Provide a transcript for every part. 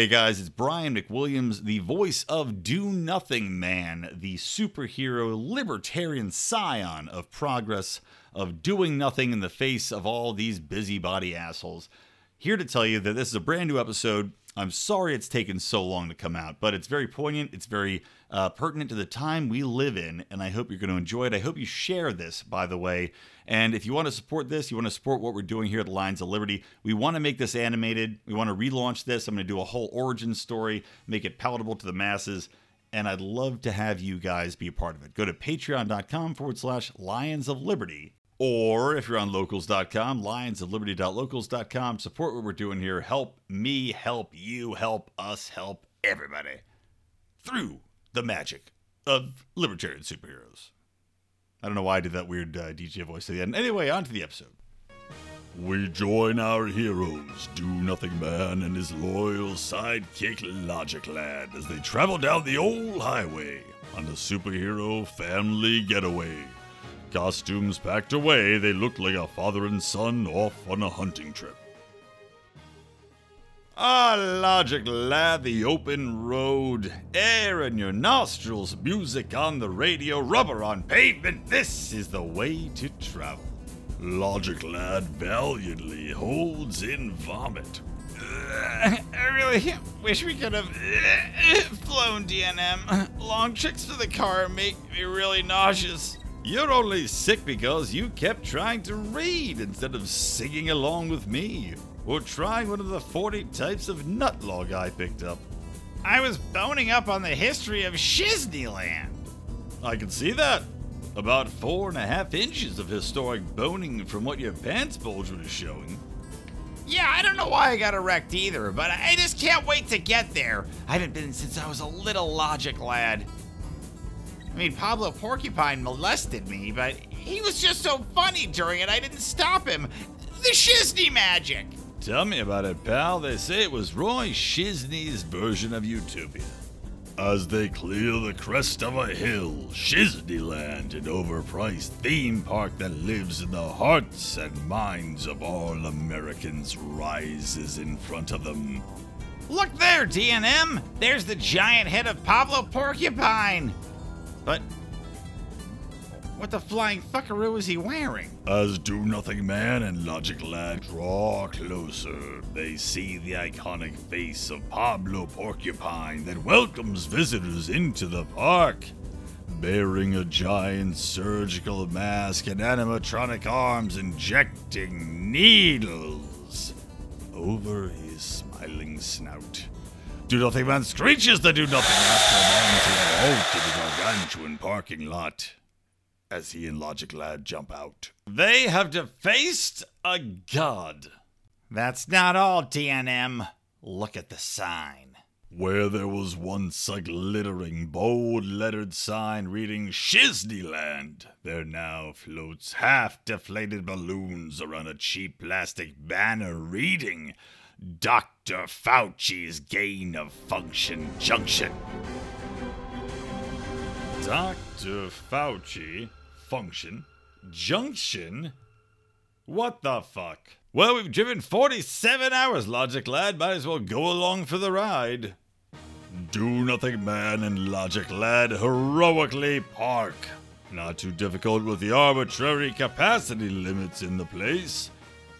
Hey guys, it's Brian McWilliams, the voice of Do Nothing Man, the superhero libertarian scion of progress, of doing nothing in the face of all these busybody assholes. Here to tell you that this is a brand new episode. I'm sorry it's taken so long to come out, but it's very poignant. It's very uh, pertinent to the time we live in, and I hope you're going to enjoy it. I hope you share this, by the way. And if you want to support this, you want to support what we're doing here at the Lions of Liberty, we want to make this animated. We want to relaunch this. I'm going to do a whole origin story, make it palatable to the masses. And I'd love to have you guys be a part of it. Go to patreon.com forward slash Lions of Liberty or if you're on locals.com, lionsofliberty.locals.com, support what we're doing here. Help me, help you, help us, help everybody through the magic of libertarian superheroes. I don't know why I did that weird uh, DJ voice at the end. Anyway, on to the episode. We join our heroes, Do Nothing Man and his loyal sidekick Logic Lad, as they travel down the old highway on a superhero family getaway. Costumes packed away, they looked like a father and son off on a hunting trip. Ah, logic, lad, the open road, air in your nostrils, music on the radio, rubber on pavement. This is the way to travel. Logic, lad, valiantly holds in vomit. I really wish we could have flown DNM. Long trips to the car make me really nauseous. You're only sick because you kept trying to read instead of singing along with me, or trying one of the 40 types of nutlog I picked up. I was boning up on the history of Shizneyland. I can see that. About four and a half inches of historic boning from what your pants bulge was showing. Yeah, I don't know why I got erect either, but I just can't wait to get there. I haven't been since I was a little logic lad. I mean, Pablo Porcupine molested me, but he was just so funny during it, I didn't stop him. The Shizney magic! Tell me about it, pal. They say it was Roy Shizney's version of Utopia. As they clear the crest of a hill, Shizneyland, an overpriced theme park that lives in the hearts and minds of all Americans, rises in front of them. Look there, DNM! There's the giant head of Pablo Porcupine! But what the flying fuckaroo is he wearing? As Do Nothing Man and Logic Lad draw closer, they see the iconic face of Pablo Porcupine that welcomes visitors into the park. Bearing a giant surgical mask and animatronic arms injecting needles over his smiling snout. Do Nothing Man screeches the Do Nothing Master Man to a halt in the gargantuan parking lot as he and Logic Lad jump out. They have defaced a god. That's not all, DNM. Look at the sign. Where there was once a glittering, bold lettered sign reading Shizneyland, there now floats half deflated balloons around a cheap plastic banner reading Dr. Fauci's gain of function junction. Dr. Fauci function junction? What the fuck? Well, we've driven 47 hours, Logic Lad. Might as well go along for the ride. Do Nothing Man and Logic Lad heroically park. Not too difficult with the arbitrary capacity limits in the place.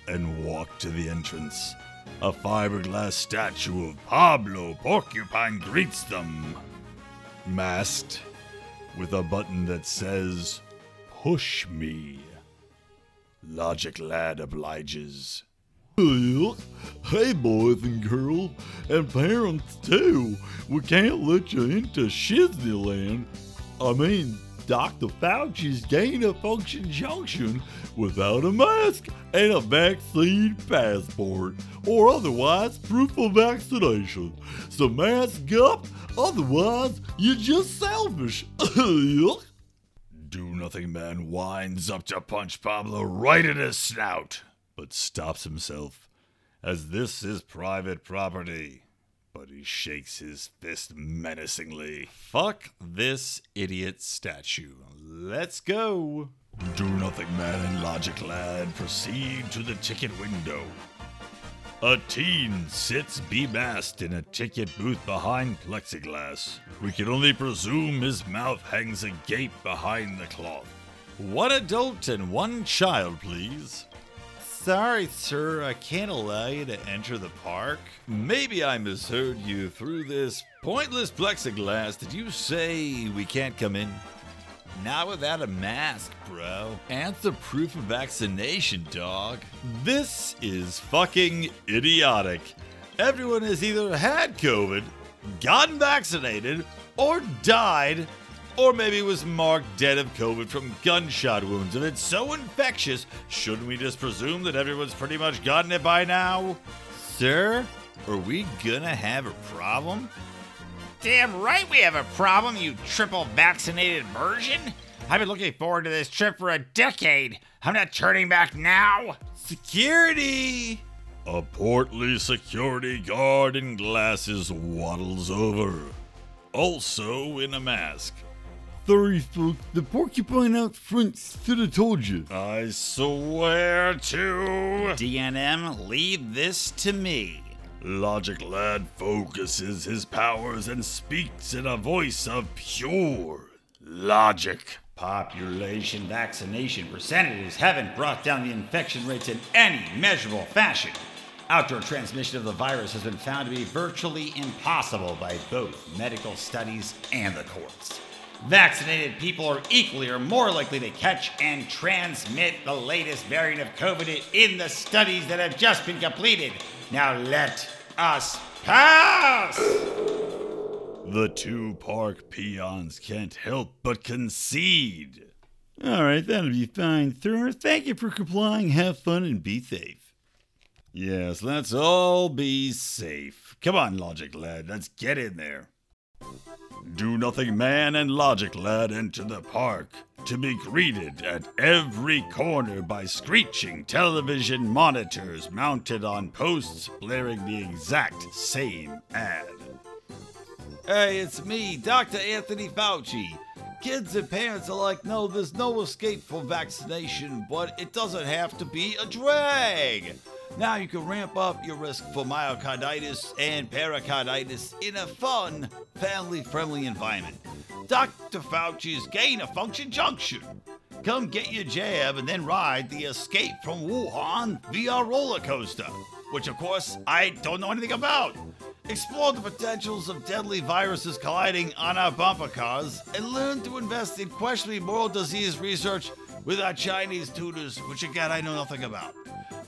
And walk to the entrance. A fiberglass statue of Pablo Porcupine greets them. Masked, with a button that says, Push me. Logic Lad obliges. Hey, boys and girls, and parents too. We can't let you into Shizneyland. I mean, Dr. Fauci's gain of function junction without a mask and a vaccine passport, or otherwise proof of vaccination. So mask up, otherwise you're just selfish. Do Nothing Man winds up to punch Pablo right in his snout, but stops himself, as this is private property. But he shakes his fist menacingly. Fuck this idiot statue. Let's go. Do Nothing Man and Logic Lad proceed to the ticket window. A teen sits bemasked in a ticket booth behind plexiglass. We can only presume his mouth hangs agape behind the cloth. One adult and one child, please. Sorry, sir, I can't allow you to enter the park. Maybe I misheard you through this pointless plexiglass. Did you say we can't come in? Not without a mask, bro. And the proof of vaccination, dog. This is fucking idiotic. Everyone has either had COVID, gotten vaccinated, or died, or maybe was marked dead of COVID from gunshot wounds. If it's so infectious, shouldn't we just presume that everyone's pretty much gotten it by now? Sir, are we gonna have a problem? Damn right we have a problem, you triple vaccinated virgin. I've been looking forward to this trip for a decade. I'm not turning back now. Security! A portly security guard in glasses waddles over, also in a mask. Sorry, folks. The porcupine out front should have told you. I swear to. DNM, leave this to me. Logic Lad focuses his powers and speaks in a voice of pure logic. Population vaccination percentages haven't brought down the infection rates in any measurable fashion. Outdoor transmission of the virus has been found to be virtually impossible by both medical studies and the courts. Vaccinated people are equally or more likely to catch and transmit the latest variant of COVID in the studies that have just been completed. Now let us pass! The two park peons can't help but concede. All right, that'll be fine, sir. Thank you for complying. Have fun and be safe. Yes, let's all be safe. Come on, Logic Lad, let's get in there. Do Nothing Man and Logic Lad enter the park to be greeted at every corner by screeching television monitors mounted on posts blaring the exact same ad. Hey, it's me, Dr. Anthony Fauci. Kids and parents are like, no, there's no escape from vaccination, but it doesn't have to be a drag. Now you can ramp up your risk for myocarditis and pericarditis in a fun, family friendly environment. Dr. Fauci's Gain of Function Junction. Come get your jab and then ride the Escape from Wuhan via roller coaster, which of course I don't know anything about. Explore the potentials of deadly viruses colliding on our bumper cars and learn to invest in questionably moral disease research with our Chinese tutors, which again I know nothing about.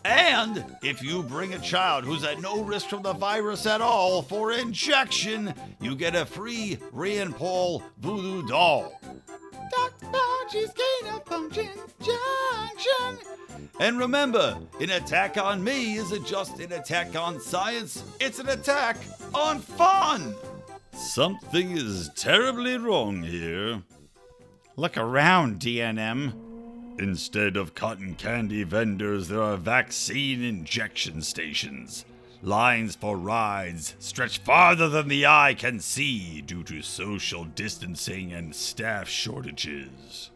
And if you bring a child who's at no risk from the virus at all for injection, you get a free Rand Paul voodoo doll. Dr. And remember, an attack on me isn't just an attack on science, it's an attack on fun. Something is terribly wrong here. Look around, DNM. Instead of cotton candy vendors, there are vaccine injection stations. Lines for rides stretch farther than the eye can see due to social distancing and staff shortages.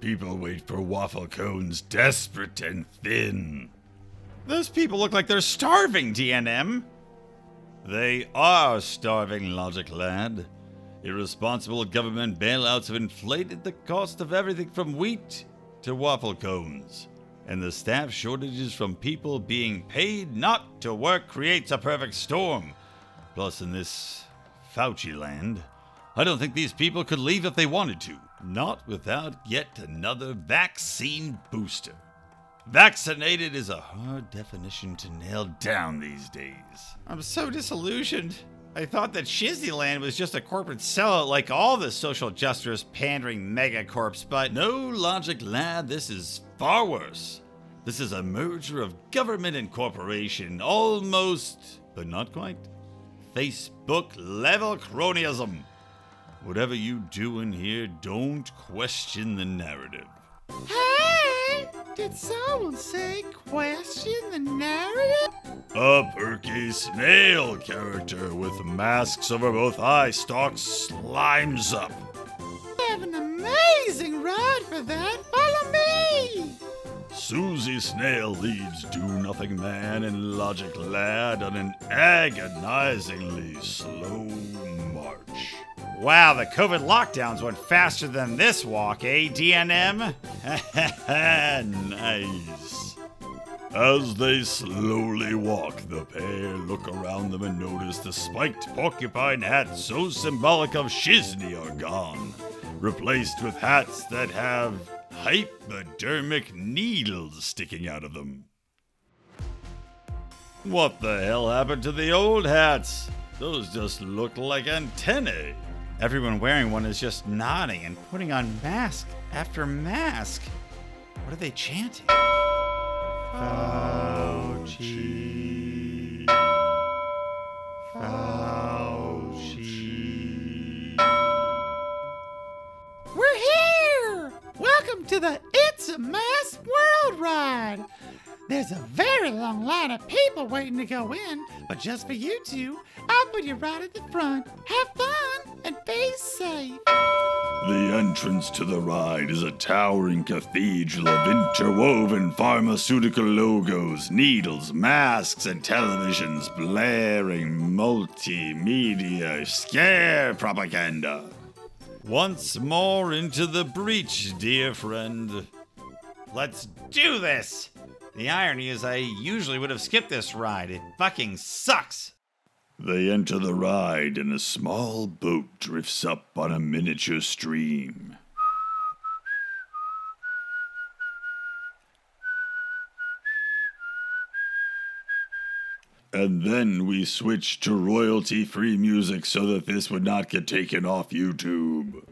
People wait for waffle cones desperate and thin. Those people look like they're starving, DNM. They are starving, Logic Lad. Irresponsible government bailouts have inflated the cost of everything from wheat to waffle cones. And the staff shortages from people being paid not to work creates a perfect storm. Plus, in this Fauci land, I don't think these people could leave if they wanted to. Not without yet another vaccine booster. Vaccinated is a hard definition to nail down these days. I'm so disillusioned. I thought that Shizzyland was just a corporate sellout like all the social justice pandering megacorps, but No logic, lad, this is far worse. This is a merger of government and corporation, almost, but not quite. Facebook level cronyism. Whatever you do in here, don't question the narrative. Hey! Did someone say question the narrative? A perky snail character with masks over both eye stalks slimes up. I have an amazing ride for that. Follow me! Susie Snail leads Do Nothing Man and Logic Lad on an agonizingly slow. Wow, the COVID lockdowns went faster than this walk, eh, DNM? nice. As they slowly walk, the pair look around them and notice the spiked porcupine hats so symbolic of Shizney are gone, replaced with hats that have hypodermic needles sticking out of them. What the hell happened to the old hats? Those just look like antennae. Everyone wearing one is just nodding and putting on mask after mask. What are they chanting? Fauci. Fauci. We're here! Welcome to the It's a Mask World Ride! There's a very long line of people waiting to go in, but just for you two, I'll put you right at the front. Have fun and be safe. The entrance to the ride is a towering cathedral of interwoven pharmaceutical logos, needles, masks, and televisions blaring multimedia scare propaganda. Once more into the breach, dear friend. Let's do this! The irony is, I usually would have skipped this ride. It fucking sucks. They enter the ride, and a small boat drifts up on a miniature stream. And then we switched to royalty free music so that this would not get taken off YouTube.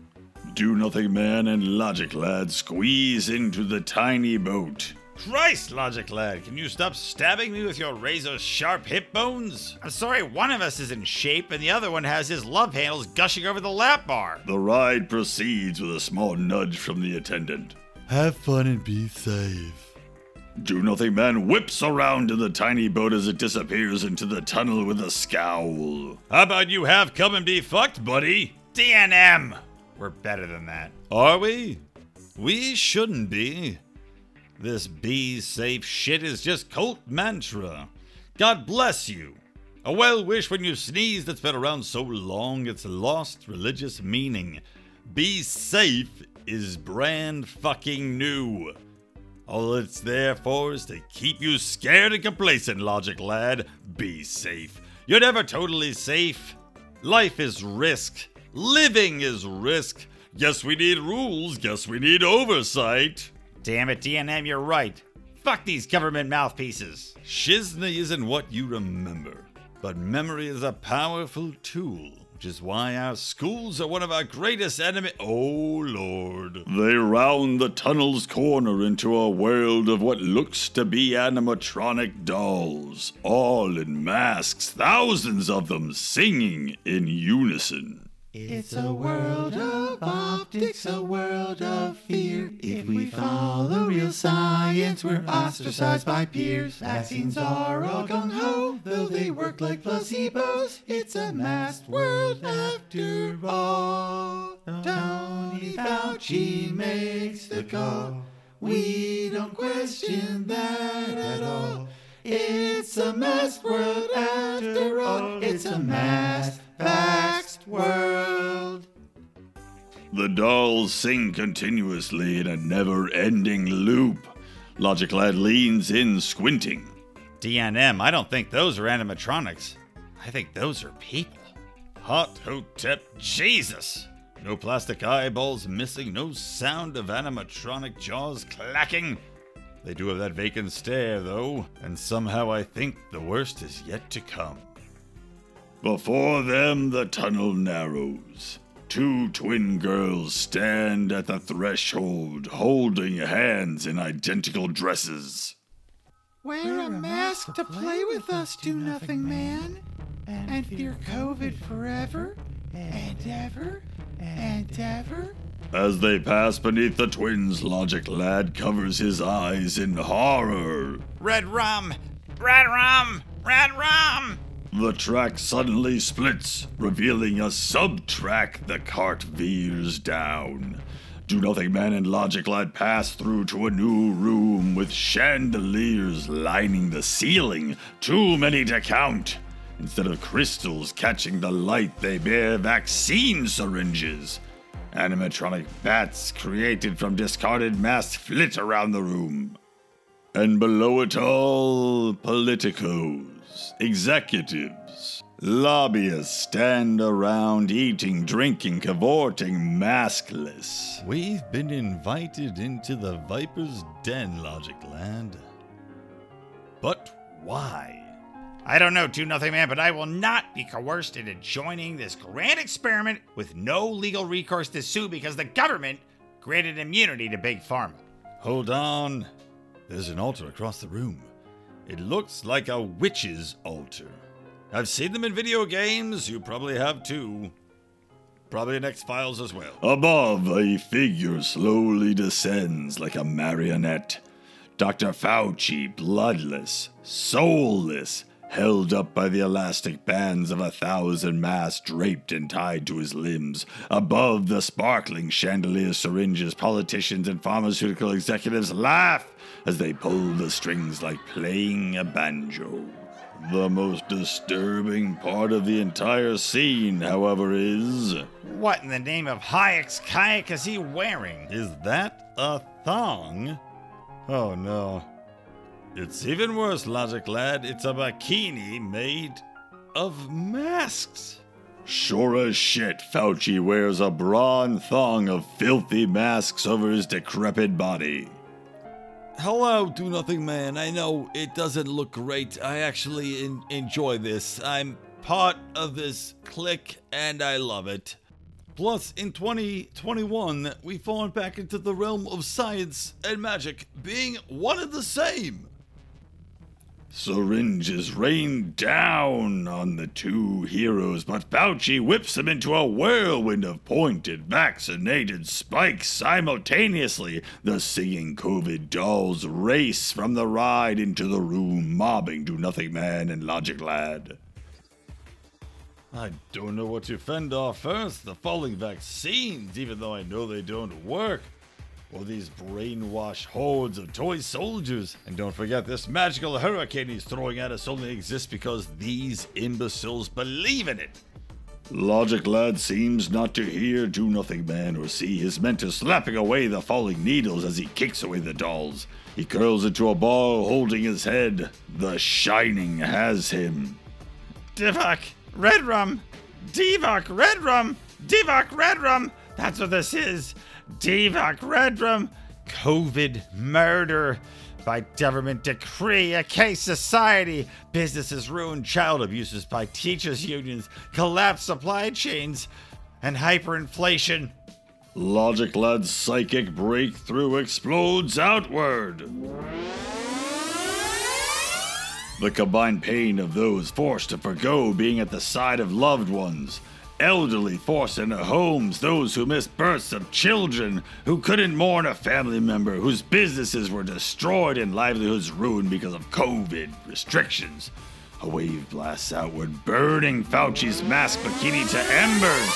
Do Nothing Man and Logic Lad squeeze into the tiny boat. Christ, Logic Lad, can you stop stabbing me with your razor sharp hip bones? I'm sorry, one of us is in shape and the other one has his love handles gushing over the lap bar. The ride proceeds with a small nudge from the attendant. Have fun and be safe. Do Nothing Man whips around in the tiny boat as it disappears into the tunnel with a scowl. How about you have come and be fucked, buddy? DNM! We're better than that. Are we? We shouldn't be. This be safe shit is just cult mantra. God bless you. A well wish when you sneeze that's been around so long it's lost religious meaning. Be safe is brand fucking new. All it's there for is to keep you scared and complacent, Logic Lad. Be safe. You're never totally safe. Life is risk. Living is risk. Guess we need rules. Guess we need oversight. Damn it, DNM, you're right. Fuck these government mouthpieces. Shizney isn't what you remember, but memory is a powerful tool, which is why our schools are one of our greatest enemy. Oh, Lord. They round the tunnel's corner into a world of what looks to be animatronic dolls, all in masks, thousands of them singing in unison. It's a world of optics, a world of fear. If we follow real science, we're ostracized by peers. Vaccines are all gung ho, though they work like placebos. It's a masked world after all. Tony Fauci makes the call. We don't question that at all. It's a masked world after all. It's a masked, vaxxed world. The dolls sing continuously in a never ending loop. Logic Lad leans in, squinting. DNM, I don't think those are animatronics. I think those are people. Hot Hotep Jesus! No plastic eyeballs missing, no sound of animatronic jaws clacking. They do have that vacant stare, though, and somehow I think the worst is yet to come. Before them, the tunnel narrows. Two twin girls stand at the threshold, holding hands in identical dresses. Wear a mask to play with us, do nothing man, and fear COVID forever and ever and ever. As they pass beneath the twins, Logic Lad covers his eyes in horror. Red rum! Red rum! Red rum! The track suddenly splits, revealing a sub track the cart veers down. Do Nothing Man and Logic Lad pass through to a new room with chandeliers lining the ceiling, too many to count. Instead of crystals catching the light, they bear vaccine syringes. Animatronic bats created from discarded masks flit around the room. And below it all, politicos, executives, lobbyists stand around eating, drinking, cavorting, maskless. We've been invited into the Viper's Den, Logic Lad. But why? I don't know, Do Nothing Man, but I will not be coerced into joining this grand experiment with no legal recourse to sue because the government granted immunity to Big Pharma. Hold on. There's an altar across the room. It looks like a witch's altar. I've seen them in video games. You probably have too. Probably in X Files as well. Above, a figure slowly descends like a marionette. Dr. Fauci, bloodless, soulless, held up by the elastic bands of a thousand masks draped and tied to his limbs. Above the sparkling chandelier syringes, politicians and pharmaceutical executives laugh as they pull the strings like playing a banjo. The most disturbing part of the entire scene, however, is. What in the name of Hayek's kayak is he wearing? Is that a thong? Oh no. It's even worse, Logic Lad. It's a bikini made of masks. Sure as shit, Fauci wears a bra and thong of filthy masks over his decrepit body. Hello, Do Nothing Man. I know it doesn't look great. I actually en- enjoy this. I'm part of this clique and I love it. Plus, in 2021, we fallen back into the realm of science and magic being one and the same. Syringes rain down on the two heroes, but Fauci whips them into a whirlwind of pointed, vaccinated spikes simultaneously. The singing COVID dolls race from the ride into the room, mobbing Do Nothing Man and Logic Lad. I don't know what to fend off first the falling vaccines, even though I know they don't work or these brainwashed hordes of toy soldiers. And don't forget, this magical hurricane he's throwing at us only exists because these imbeciles believe in it. Logic Lad seems not to hear Do Nothing Man or see his mentor slapping away the falling needles as he kicks away the dolls. He curls into a ball, holding his head. The Shining has him. Divok, Red Rum! Divok, Red Rum! Divok, Red Rum! That's what this is! Divok, Redrum, COVID murder! By government decree, a case society, businesses ruined, child abuses by teachers' unions, collapsed supply chains, and hyperinflation. Logic Lad's psychic breakthrough explodes outward. The combined pain of those forced to forgo being at the side of loved ones, elderly forced into homes, those who missed births of children, who couldn't mourn a family member, whose businesses were destroyed and livelihoods ruined because of COVID restrictions. A wave blasts outward, burning Fauci's mask bikini to embers,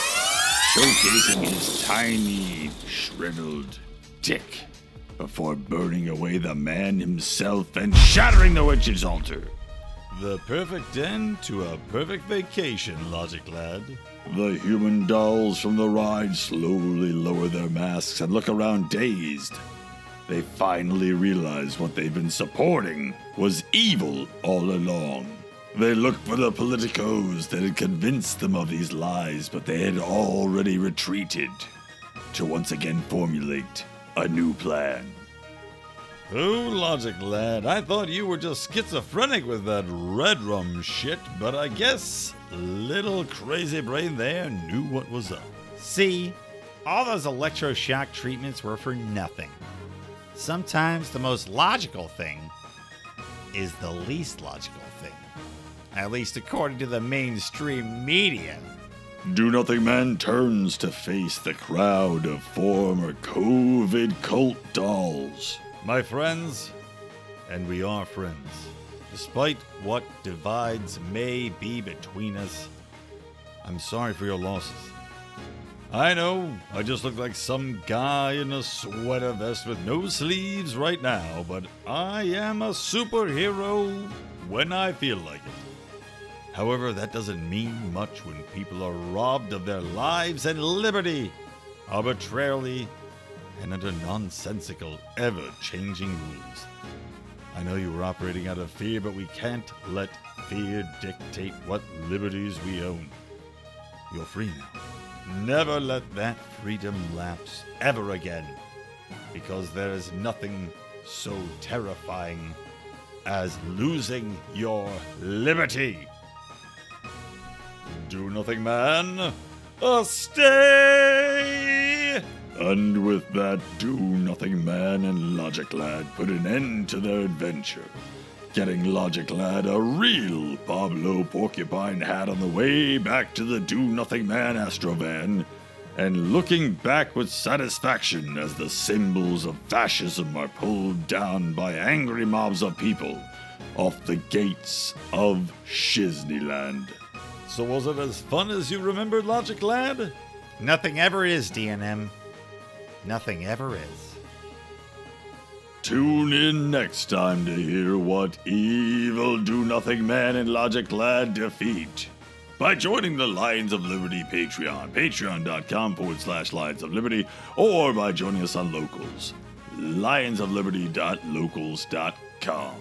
showcasing his tiny, shriveled dick before burning away the man himself and shattering the witch's altar. The perfect end to a perfect vacation, Logic Lad. The human dolls from the ride slowly lower their masks and look around dazed. They finally realize what they've been supporting was evil all along. They looked for the politicos that had convinced them of these lies, but they had already retreated to once again formulate a new plan. Oh, Logic Lad, I thought you were just schizophrenic with that red rum shit, but I guess little crazy brain there knew what was up. See, all those electroshock treatments were for nothing. Sometimes the most logical thing is the least logical thing. At least according to the mainstream media. Do Nothing Man turns to face the crowd of former COVID cult dolls. My friends, and we are friends. Despite what divides may be between us, I'm sorry for your losses. I know, I just look like some guy in a sweater vest with no sleeves right now, but I am a superhero when I feel like it. However, that doesn't mean much when people are robbed of their lives and liberty arbitrarily and under nonsensical, ever changing rules. I know you were operating out of fear, but we can't let fear dictate what liberties we own. You're free now. Never let that freedom lapse ever again, because there is nothing so terrifying as losing your liberty. Do nothing, man. A stay! And with that, Do Nothing Man and Logic Lad put an end to their adventure. Getting Logic Lad a real Pablo Porcupine hat on the way back to the Do Nothing Man Astrovan, and looking back with satisfaction as the symbols of fascism are pulled down by angry mobs of people off the gates of Shizneyland. So was it as fun as you remembered, Logic Lad? Nothing ever is, DNM. Nothing ever is. Tune in next time to hear what evil do nothing man and Logic Lad defeat. By joining the Lions of Liberty Patreon, patreon.com forward slash Lions of Liberty, or by joining us on Locals, lionsofliberty.locals.com.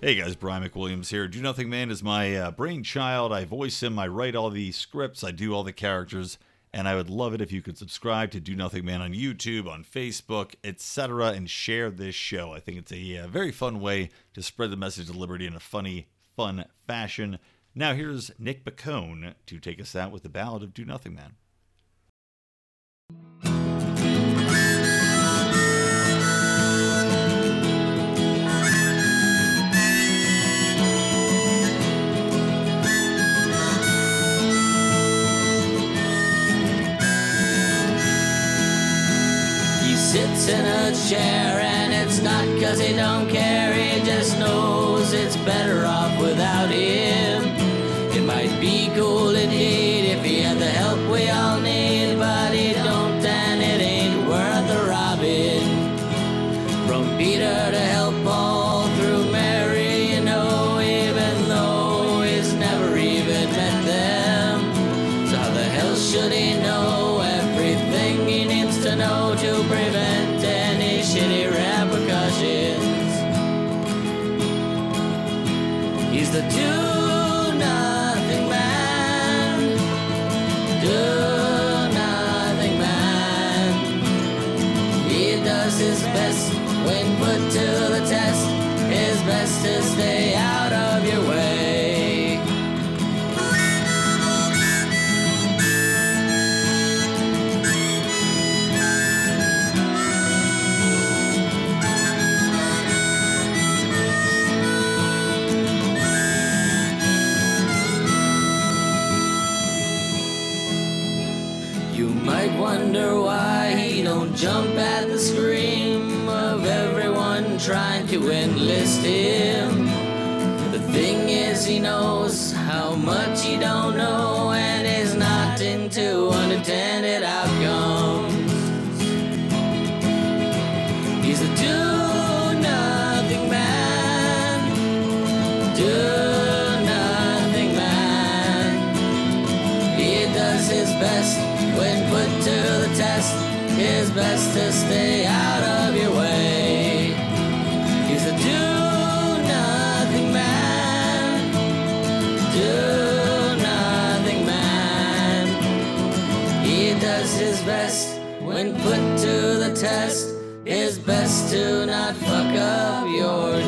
Hey guys, Brian McWilliams here. Do Nothing Man is my uh, brainchild. I voice him, I write all the scripts, I do all the characters. And I would love it if you could subscribe to Do Nothing Man on YouTube, on Facebook, etc., and share this show. I think it's a uh, very fun way to spread the message of liberty in a funny, fun fashion. Now, here's Nick Bacone to take us out with the ballad of Do Nothing Man. In a chair and it's not cause he don't care, he just knows it's better off without him. It might be cool indeed if he had the help we all need, but when best to stay out of your way. He's a do nothing man. Do nothing man. He does his best when put to the test. His best to not fuck up your.